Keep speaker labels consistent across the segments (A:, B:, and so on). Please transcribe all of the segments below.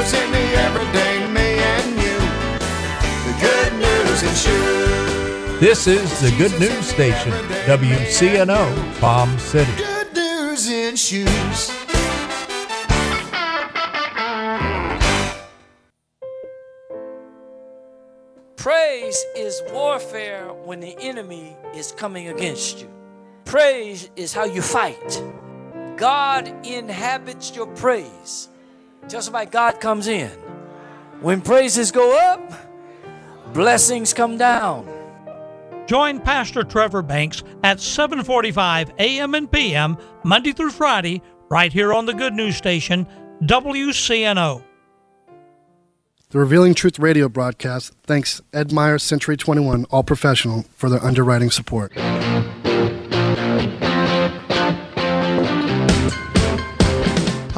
A: Jesus in the everyday me and you. The good news in shoes.
B: This is the Good News Station, WCNO, Palm City.
A: Good news in shoes.
C: Praise is warfare when the enemy is coming against you. Praise is how you fight. God inhabits your praise. Tell somebody God comes in. When praises go up, blessings come down.
D: Join Pastor Trevor Banks at 7:45 a.m. and p.m. Monday through Friday right here on the Good News Station WCNO.
E: The Revealing Truth radio broadcast thanks Ed Meyer Century 21 All Professional for their underwriting support.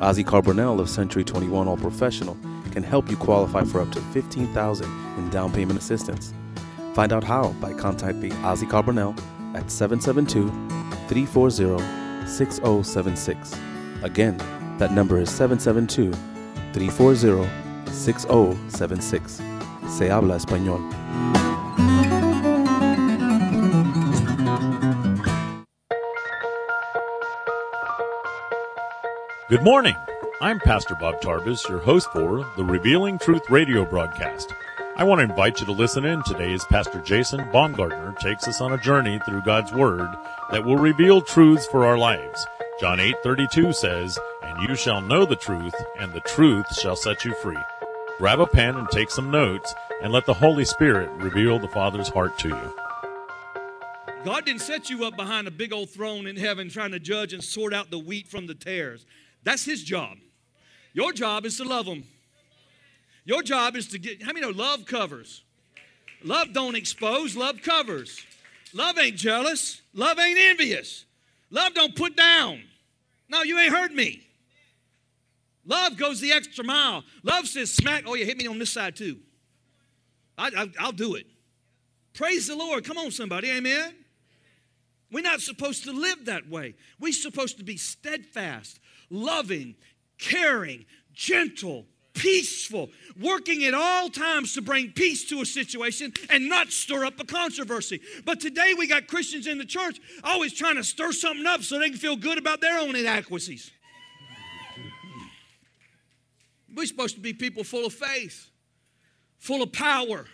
F: Ozzy Carbonell of Century 21 All Professional can help you qualify for up to 15,000 in down payment assistance. Find out how by contacting Ozzy Carbonell at 772 340 6076. Again, that number is 772 340 6076. Se habla español.
G: Good morning. I'm Pastor Bob Tarbus, your host for the Revealing Truth radio broadcast. I want to invite you to listen in today as Pastor Jason Baumgartner takes us on a journey through God's Word that will reveal truths for our lives. John 8:32 says, "And you shall know the truth, and the truth shall set you free." Grab a pen and take some notes, and let the Holy Spirit reveal the Father's heart to you.
H: God didn't set you up behind a big old throne in heaven trying to judge and sort out the wheat from the tares. That's His job. Your job is to love them. Your job is to get, how many know love covers? Love don't expose, love covers. Love ain't jealous, love ain't envious. Love don't put down. No, you ain't heard me. Love goes the extra mile. Love says, smack, oh, you hit me on this side too. I, I, I'll do it. Praise the Lord. Come on, somebody. Amen. We're not supposed to live that way. We're supposed to be steadfast, loving, caring, gentle, peaceful, working at all times to bring peace to a situation and not stir up a controversy. But today we got Christians in the church always trying to stir something up so they can feel good about their own inadequacies. We're supposed to be people full of faith, full of power,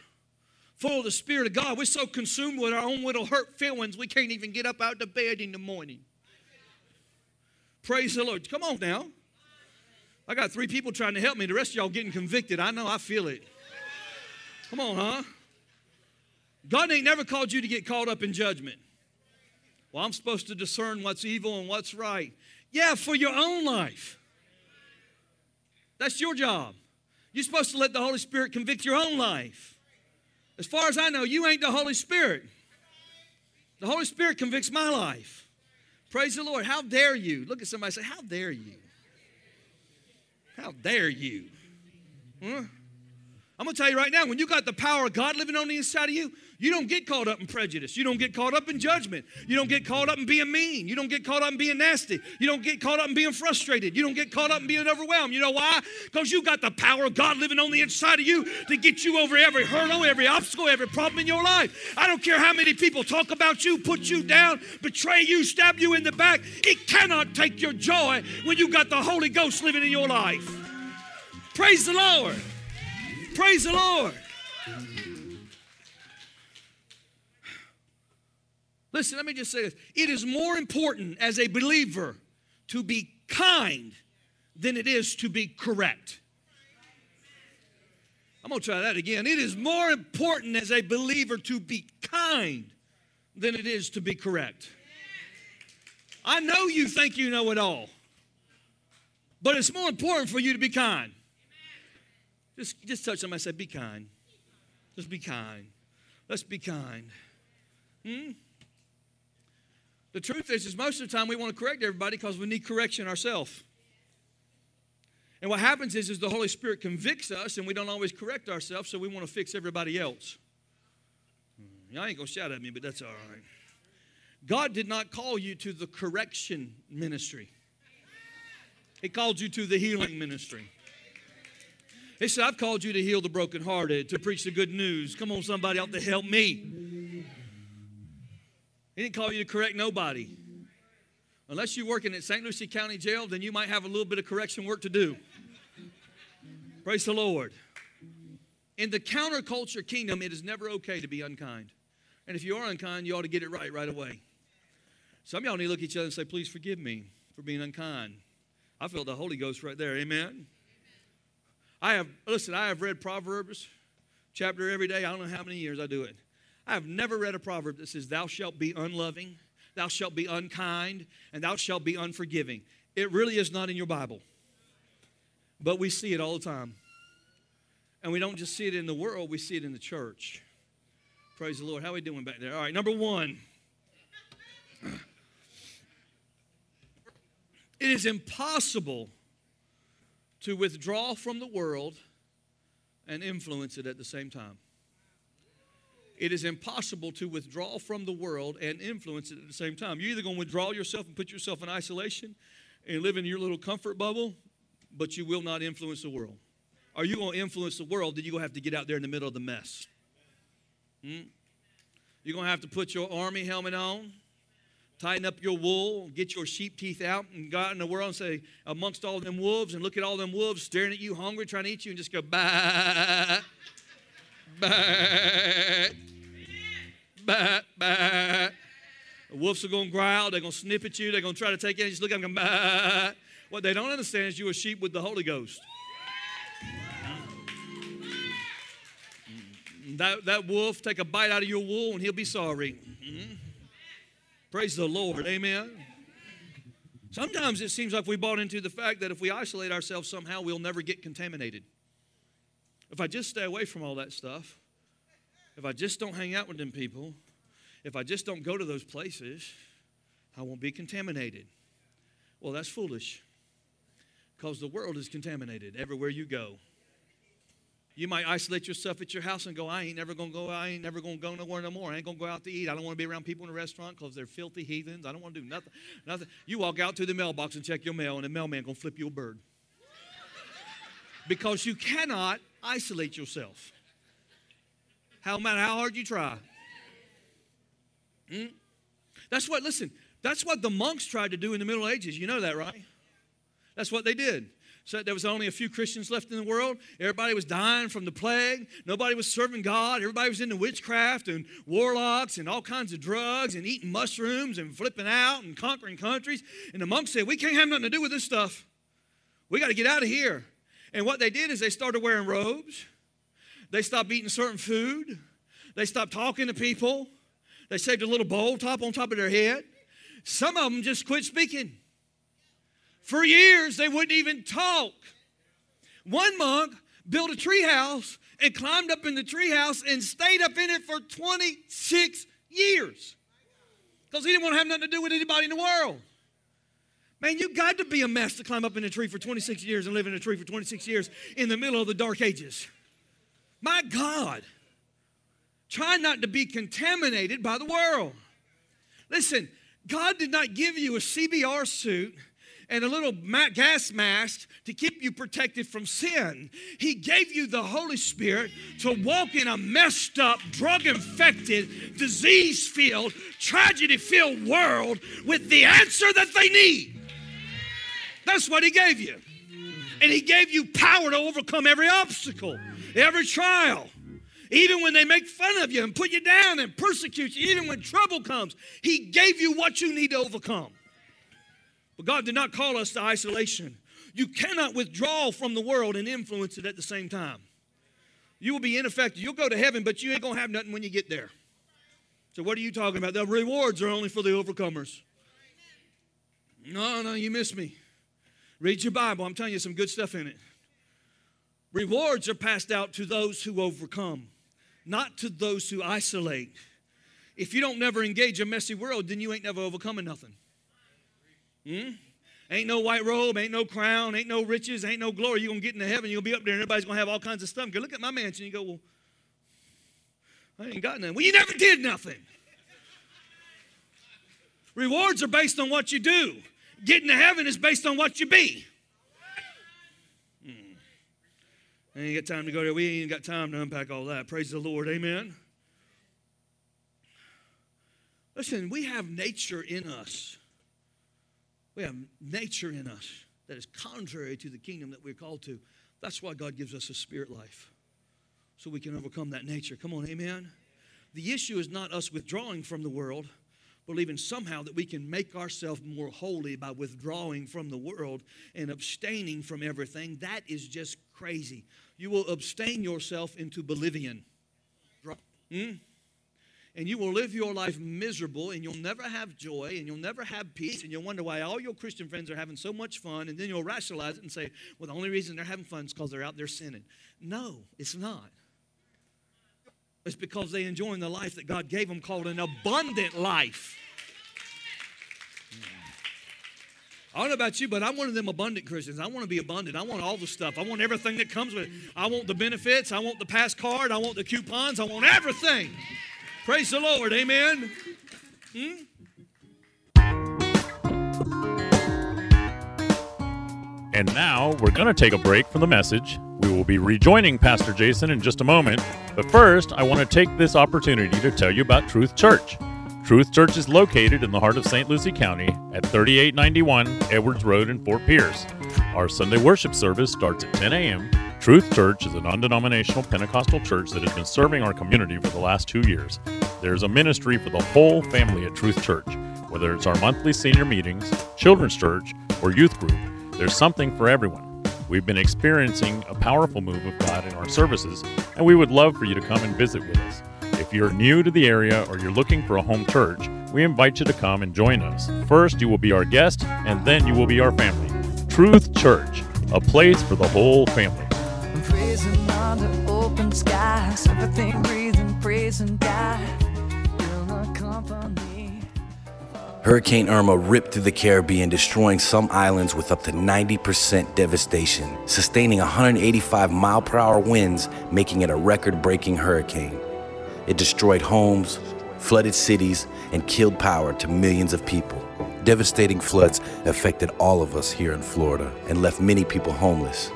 H: full of the Spirit of God. We're so consumed with our own little hurt feelings, we can't even get up out of bed in the morning. Praise the Lord. Come on now. I got three people trying to help me. The rest of y'all getting convicted. I know, I feel it. Come on, huh? God ain't never called you to get caught up in judgment. Well, I'm supposed to discern what's evil and what's right. Yeah, for your own life. That's your job. You're supposed to let the Holy Spirit convict your own life. As far as I know, you ain't the Holy Spirit. The Holy Spirit convicts my life. Praise the Lord. How dare you? Look at somebody say, How dare you? How dare you? Huh? I'm going to tell you right now, when you got the power of God living on the inside of you, you don't get caught up in prejudice. You don't get caught up in judgment. You don't get caught up in being mean. You don't get caught up in being nasty. You don't get caught up in being frustrated. You don't get caught up in being overwhelmed. You know why? Because you got the power of God living on the inside of you to get you over every hurdle, every obstacle, every problem in your life. I don't care how many people talk about you, put you down, betray you, stab you in the back. It cannot take your joy when you got the Holy Ghost living in your life. Praise the Lord. Praise the Lord. Listen, let me just say this. It is more important as a believer to be kind than it is to be correct. I'm going to try that again. It is more important as a believer to be kind than it is to be correct. I know you think you know it all, but it's more important for you to be kind. Just, just touch somebody and say, Be kind. Just be kind. Let's be kind. Hmm? The truth is, is most of the time we want to correct everybody because we need correction ourselves. And what happens is, is the Holy Spirit convicts us and we don't always correct ourselves, so we want to fix everybody else. Hmm, y'all ain't going to shout at me, but that's all right. God did not call you to the correction ministry. He called you to the healing ministry. He said, I've called you to heal the brokenhearted, to preach the good news. Come on, somebody out to help me. He didn't call you to correct nobody. Unless you're working at St. Lucie County Jail, then you might have a little bit of correction work to do. Praise the Lord. In the counterculture kingdom, it is never okay to be unkind. And if you are unkind, you ought to get it right right away. Some y'all need to look at each other and say, Please forgive me for being unkind. I feel the Holy Ghost right there. Amen. I have, listen, I have read Proverbs chapter every day. I don't know how many years I do it. I have never read a proverb that says, Thou shalt be unloving, thou shalt be unkind, and thou shalt be unforgiving. It really is not in your Bible. But we see it all the time. And we don't just see it in the world, we see it in the church. Praise the Lord. How are we doing back there? All right, number one. It is impossible to withdraw from the world and influence it at the same time. It is impossible to withdraw from the world and influence it at the same time. You're either going to withdraw yourself and put yourself in isolation and live in your little comfort bubble, but you will not influence the world. Are you going to influence the world? Then you're going to have to get out there in the middle of the mess. Hmm? You're going to have to put your army helmet on tighten up your wool, get your sheep teeth out, and go out in the world and say, amongst all them wolves, and look at all them wolves staring at you, hungry, trying to eat you, and just go, bah, bah, bah. The wolves are going to growl, they're going to snip at you, they're going to try to take you, just look at them, bah. What they don't understand is you're a sheep with the Holy Ghost. That, that wolf take a bite out of your wool and he'll be sorry. Mm-hmm. Praise the Lord. Amen. Sometimes it seems like we bought into the fact that if we isolate ourselves somehow, we'll never get contaminated. If I just stay away from all that stuff, if I just don't hang out with them people, if I just don't go to those places, I won't be contaminated. Well, that's foolish because the world is contaminated everywhere you go. You might isolate yourself at your house and go, I ain't never gonna go, I ain't never gonna go nowhere no more. I ain't gonna go out to eat. I don't wanna be around people in a restaurant because they're filthy heathens. I don't wanna do nothing. Nothing. You walk out to the mailbox and check your mail, and the mailman gonna flip you a bird. because you cannot isolate yourself. How matter how hard you try. Hmm? That's what, listen, that's what the monks tried to do in the Middle Ages. You know that, right? That's what they did. So there was only a few Christians left in the world. Everybody was dying from the plague. Nobody was serving God. Everybody was into witchcraft and warlocks and all kinds of drugs and eating mushrooms and flipping out and conquering countries. And the monks said, We can't have nothing to do with this stuff. We got to get out of here. And what they did is they started wearing robes. They stopped eating certain food. They stopped talking to people. They saved a little bowl top on top of their head. Some of them just quit speaking. For years, they wouldn't even talk. One monk built a treehouse and climbed up in the treehouse and stayed up in it for 26 years because he didn't want to have nothing to do with anybody in the world. Man, you got to be a mess to climb up in a tree for 26 years and live in a tree for 26 years in the middle of the dark ages. My God. Try not to be contaminated by the world. Listen, God did not give you a CBR suit and a little gas mask to keep you protected from sin. He gave you the Holy Spirit to walk in a messed up, drug infected, disease filled, tragedy filled world with the answer that they need. That's what He gave you. And He gave you power to overcome every obstacle, every trial. Even when they make fun of you and put you down and persecute you, even when trouble comes, He gave you what you need to overcome. But God did not call us to isolation. You cannot withdraw from the world and influence it at the same time. You will be ineffective. You'll go to heaven, but you ain't going to have nothing when you get there. So, what are you talking about? The rewards are only for the overcomers. No, no, you miss me. Read your Bible. I'm telling you some good stuff in it. Rewards are passed out to those who overcome, not to those who isolate. If you don't never engage a messy world, then you ain't never overcoming nothing. Hmm? Ain't no white robe, ain't no crown, ain't no riches, ain't no glory. You're going to get into heaven, you'll be up there, and everybody's going to have all kinds of stuff. You look at my mansion, you go, well, I ain't got nothing. Well, you never did nothing. Rewards are based on what you do. Getting to heaven is based on what you be. Hmm. I ain't got time to go there. We ain't got time to unpack all that. Praise the Lord. Amen. Listen, we have nature in us. We have nature in us that is contrary to the kingdom that we're called to. That's why God gives us a spirit life, so we can overcome that nature. Come on, amen. The issue is not us withdrawing from the world, believing somehow that we can make ourselves more holy by withdrawing from the world and abstaining from everything. That is just crazy. You will abstain yourself into oblivion. Hmm? and you will live your life miserable and you'll never have joy and you'll never have peace and you'll wonder why all your Christian friends are having so much fun and then you'll rationalize it and say, well, the only reason they're having fun is because they're out there sinning. No, it's not. It's because they're enjoying the life that God gave them called an abundant life. I don't know about you, but I'm one of them abundant Christians. I want to be abundant. I want all the stuff. I want everything that comes with it. I want the benefits. I want the pass card. I want the coupons. I want everything. Praise the Lord. Amen. Hmm?
G: And now we're going to take a break from the message. We will be rejoining Pastor Jason in just a moment. But first, I want to take this opportunity to tell you about Truth Church. Truth Church is located in the heart of St. Lucie County at 3891 Edwards Road in Fort Pierce. Our Sunday worship service starts at 10 a.m. Truth Church is a non denominational Pentecostal church that has been serving our community for the last two years. There's a ministry for the whole family at Truth Church. Whether it's our monthly senior meetings, children's church, or youth group, there's something for everyone. We've been experiencing a powerful move of God in our services, and we would love for you to come and visit with us. If you're new to the area or you're looking for a home church, we invite you to come and join us. First, you will be our guest, and then you will be our family. Truth Church, a place for the whole family praising under open skies, everything breathing, praising God.
I: Hurricane Irma ripped through the Caribbean, destroying some islands with up to 90% devastation, sustaining 185 mile per hour winds, making it a record breaking hurricane. It destroyed homes, flooded cities, and killed power to millions of people. Devastating floods affected all of us here in Florida and left many people homeless.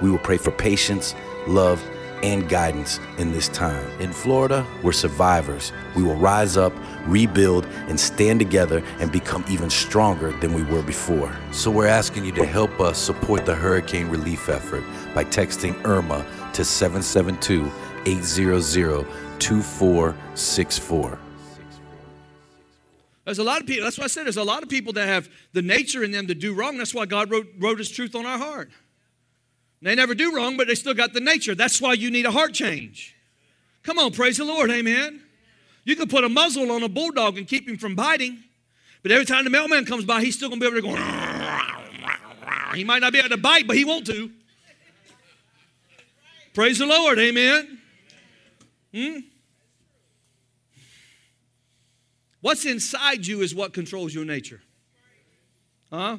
I: We will pray for patience, love, and guidance in this time. In Florida, we're survivors. We will rise up, rebuild, and stand together and become even stronger than we were before. So we're asking you to help us support the hurricane relief effort by texting IRMA to 772 800 2464.
H: There's a lot of people, that's why I said there's a lot of people that have the nature in them to do wrong. That's why God wrote, wrote His truth on our heart. They never do wrong, but they still got the nature. That's why you need a heart change. Come on, praise the Lord, amen. You can put a muzzle on a bulldog and keep him from biting, but every time the mailman comes by, he's still to be able to go. He might not be able to bite, but he won't to. Praise the Lord, amen. Hmm? What's inside you is what controls your nature. Huh?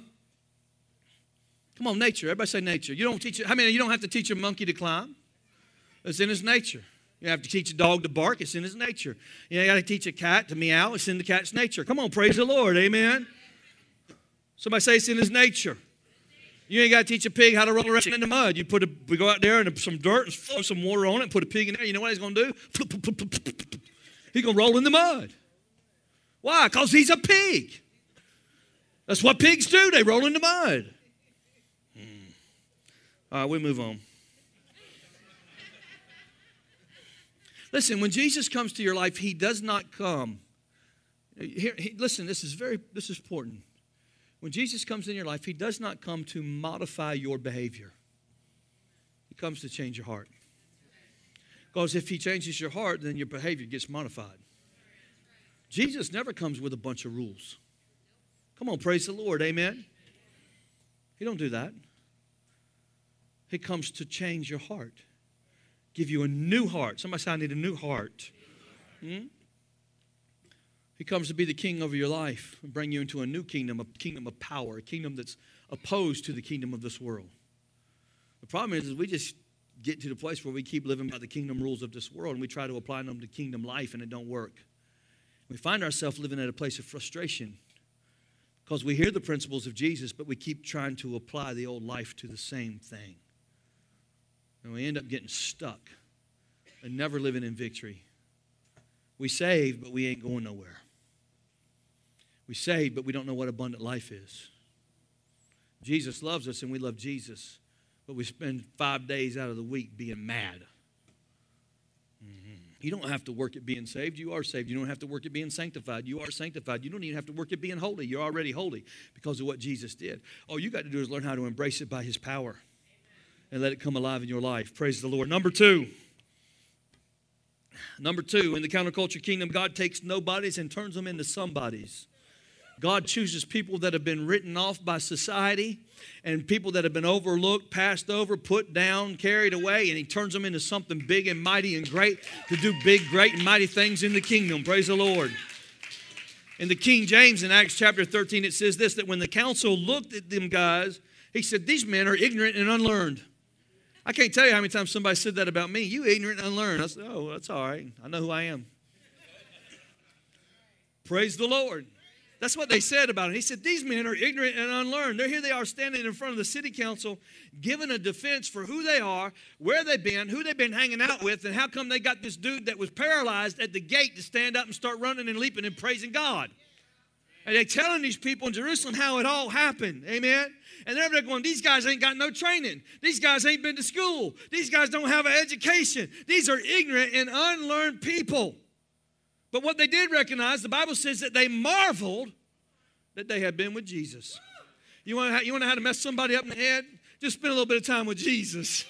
H: Come on, nature. Everybody say nature. You don't teach. I mean, you don't have to teach a monkey to climb. It's in his nature. You have to teach a dog to bark. It's in his nature. You got to teach a cat to meow. It's in the cat's nature. Come on, praise the Lord. Amen. Somebody say it's in his nature. You ain't got to teach a pig how to roll around in the mud. You put a, we go out there and some dirt and throw some water on it put a pig in there. You know what he's going to do? He's going to roll in the mud. Why? Because he's a pig. That's what pigs do. They roll in the mud. All right, we move on. Listen, when Jesus comes to your life, he does not come. Here, he, listen, this is very this is important. When Jesus comes in your life, he does not come to modify your behavior. He comes to change your heart. Because if he changes your heart, then your behavior gets modified. Jesus never comes with a bunch of rules. Come on, praise the Lord. Amen. He don't do that. He comes to change your heart. Give you a new heart. Somebody say, I need a new heart. Hmm? He comes to be the king over your life and bring you into a new kingdom, a kingdom of power, a kingdom that's opposed to the kingdom of this world. The problem is, is we just get to the place where we keep living by the kingdom rules of this world and we try to apply them to kingdom life and it don't work. We find ourselves living at a place of frustration because we hear the principles of Jesus, but we keep trying to apply the old life to the same thing. And we end up getting stuck and never living in victory. We saved, but we ain't going nowhere. We saved, but we don't know what abundant life is. Jesus loves us and we love Jesus, but we spend five days out of the week being mad. Mm-hmm. You don't have to work at being saved. You are saved. You don't have to work at being sanctified. You are sanctified. You don't even have to work at being holy. You're already holy because of what Jesus did. All you got to do is learn how to embrace it by His power and let it come alive in your life. Praise the Lord. Number two. Number two, in the counterculture kingdom, God takes nobodies and turns them into somebodies. God chooses people that have been written off by society and people that have been overlooked, passed over, put down, carried away, and He turns them into something big and mighty and great to do big, great, and mighty things in the kingdom. Praise the Lord. In the King James in Acts chapter 13, it says this that when the council looked at them guys, he said, These men are ignorant and unlearned. I can't tell you how many times somebody said that about me. You ignorant and unlearned. I said, Oh, that's all right. I know who I am. Praise the Lord. That's what they said about it. He said, These men are ignorant and unlearned. They're here, they are standing in front of the city council, giving a defense for who they are, where they've been, who they've been hanging out with, and how come they got this dude that was paralyzed at the gate to stand up and start running and leaping and praising God. And they're telling these people in Jerusalem how it all happened. Amen. And they're going, these guys ain't got no training. These guys ain't been to school. These guys don't have an education. These are ignorant and unlearned people. But what they did recognize, the Bible says that they marveled that they had been with Jesus. You want to, you want to know how to mess somebody up in the head? Just spend a little bit of time with Jesus.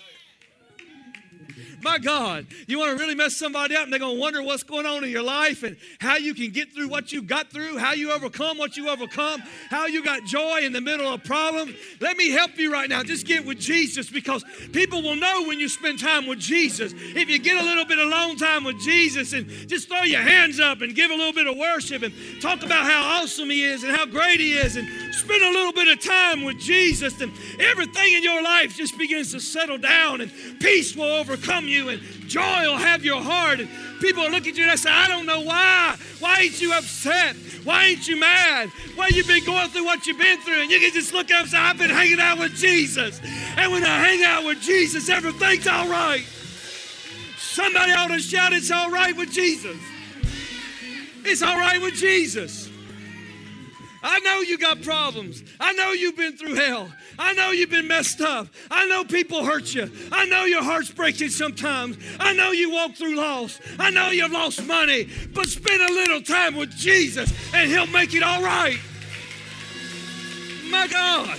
H: My God, you want to really mess somebody up and they're going to wonder what's going on in your life and how you can get through what you got through, how you overcome what you overcome, how you got joy in the middle of a problem. Let me help you right now. Just get with Jesus because people will know when you spend time with Jesus. If you get a little bit of alone time with Jesus and just throw your hands up and give a little bit of worship and talk about how awesome He is and how great He is and spend a little bit of time with Jesus and everything in your life just begins to settle down and peace will overcome you and joy will have your heart. And people will look at you and say, I don't know why. Why ain't you upset? Why ain't you mad? Why you been going through what you've been through? And you can just look up and say, I've been hanging out with Jesus. And when I hang out with Jesus, everything's all right. Somebody ought to shout, It's all right with Jesus. It's all right with Jesus. I know you got problems. I know you've been through hell. I know you've been messed up. I know people hurt you. I know your heart's breaking sometimes. I know you walk through loss. I know you've lost money. But spend a little time with Jesus and He'll make it all right. My God.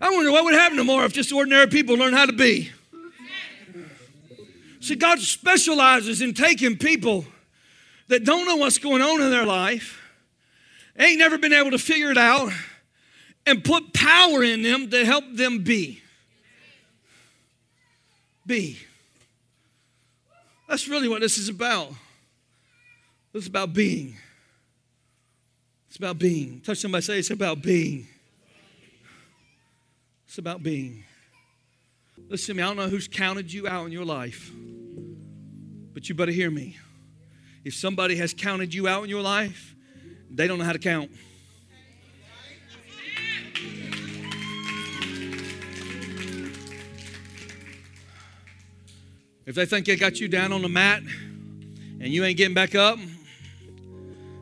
H: I wonder what would happen tomorrow if just ordinary people learn how to be. See, God specializes in taking people that don't know what's going on in their life, ain't never been able to figure it out, and put power in them to help them be. Be. That's really what this is about. This is about being. It's about being. Touch somebody, say it's about being. It's about being. Listen to me, I don't know who's counted you out in your life, but you better hear me. If somebody has counted you out in your life, they don't know how to count. If they think they got you down on the mat and you ain't getting back up,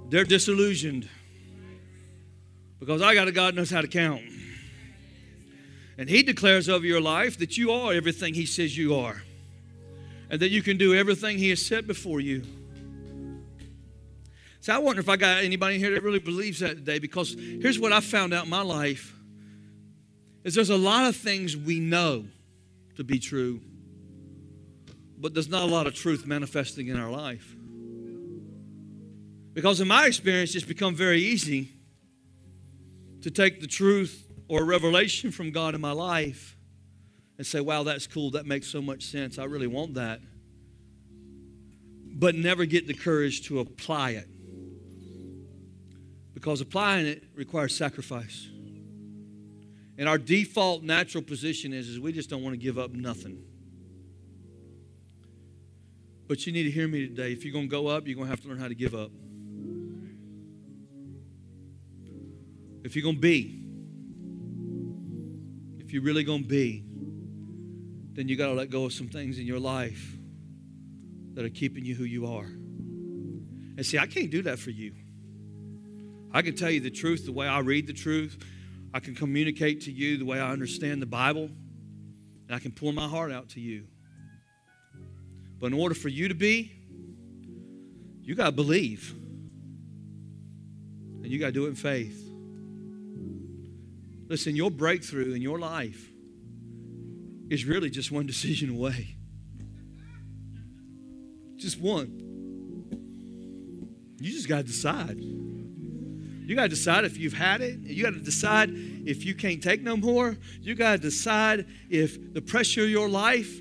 H: they're disillusioned. Because I got a God knows how to count. And He declares over your life that you are everything He says you are, and that you can do everything He has set before you. So I wonder if I got anybody here that really believes that today, because here's what I found out in my life is there's a lot of things we know to be true, but there's not a lot of truth manifesting in our life. Because in my experience, it's become very easy to take the truth or revelation from God in my life and say, wow, that's cool. That makes so much sense. I really want that. But never get the courage to apply it. Because applying it requires sacrifice. And our default natural position is, is we just don't want to give up nothing. But you need to hear me today. If you're going to go up, you're going to have to learn how to give up. If you're going to be, if you're really going to be, then you got to let go of some things in your life that are keeping you who you are. And see, I can't do that for you. I can tell you the truth the way I read the truth. I can communicate to you the way I understand the Bible. And I can pour my heart out to you. But in order for you to be, you got to believe. And you got to do it in faith. Listen, your breakthrough in your life is really just one decision away. Just one. You just got to decide. You got to decide if you've had it. You got to decide if you can't take no more. You got to decide if the pressure of your life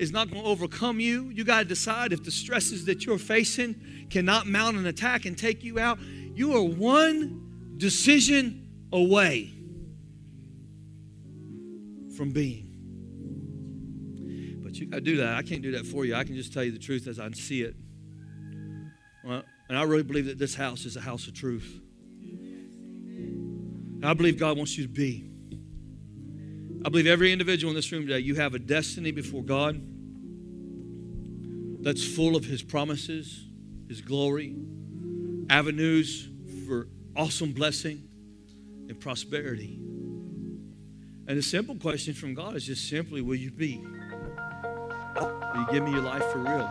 H: is not going to overcome you. You got to decide if the stresses that you're facing cannot mount an attack and take you out. You are one decision away from being. But you got to do that. I can't do that for you. I can just tell you the truth as I see it. Well, and I really believe that this house is a house of truth. I believe God wants you to be. I believe every individual in this room today, you have a destiny before God that's full of His promises, His glory, avenues for awesome blessing and prosperity. And the simple question from God is just simply, will you be? Will you give me your life for real?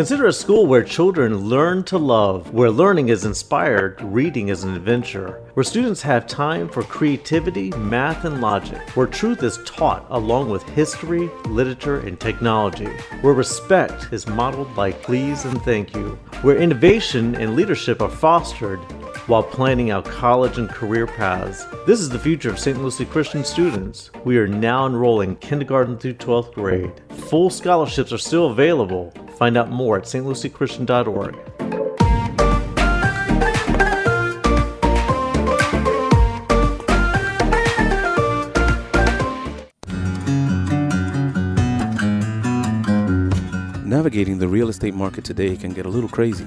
J: Consider a school where children learn to love, where learning is inspired, reading is an adventure, where students have time for creativity, math, and logic, where truth is taught along with history, literature, and technology, where respect is modeled by please and thank you. where innovation and leadership are fostered while planning out college and career paths. This is the future of St. Lucie Christian students. We are now enrolling kindergarten through 12th grade. Full scholarships are still available. Find out more at stluciechristian.org.
F: Navigating the real estate market today can get a little crazy.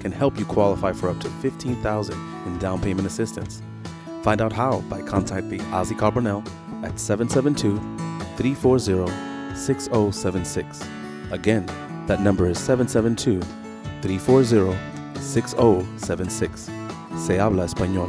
F: can help you qualify for up to 15000 in down payment assistance. Find out how by contacting Ozzy Carbonell at 772-340-6076. Again, that number is 772-340-6076. Se habla español.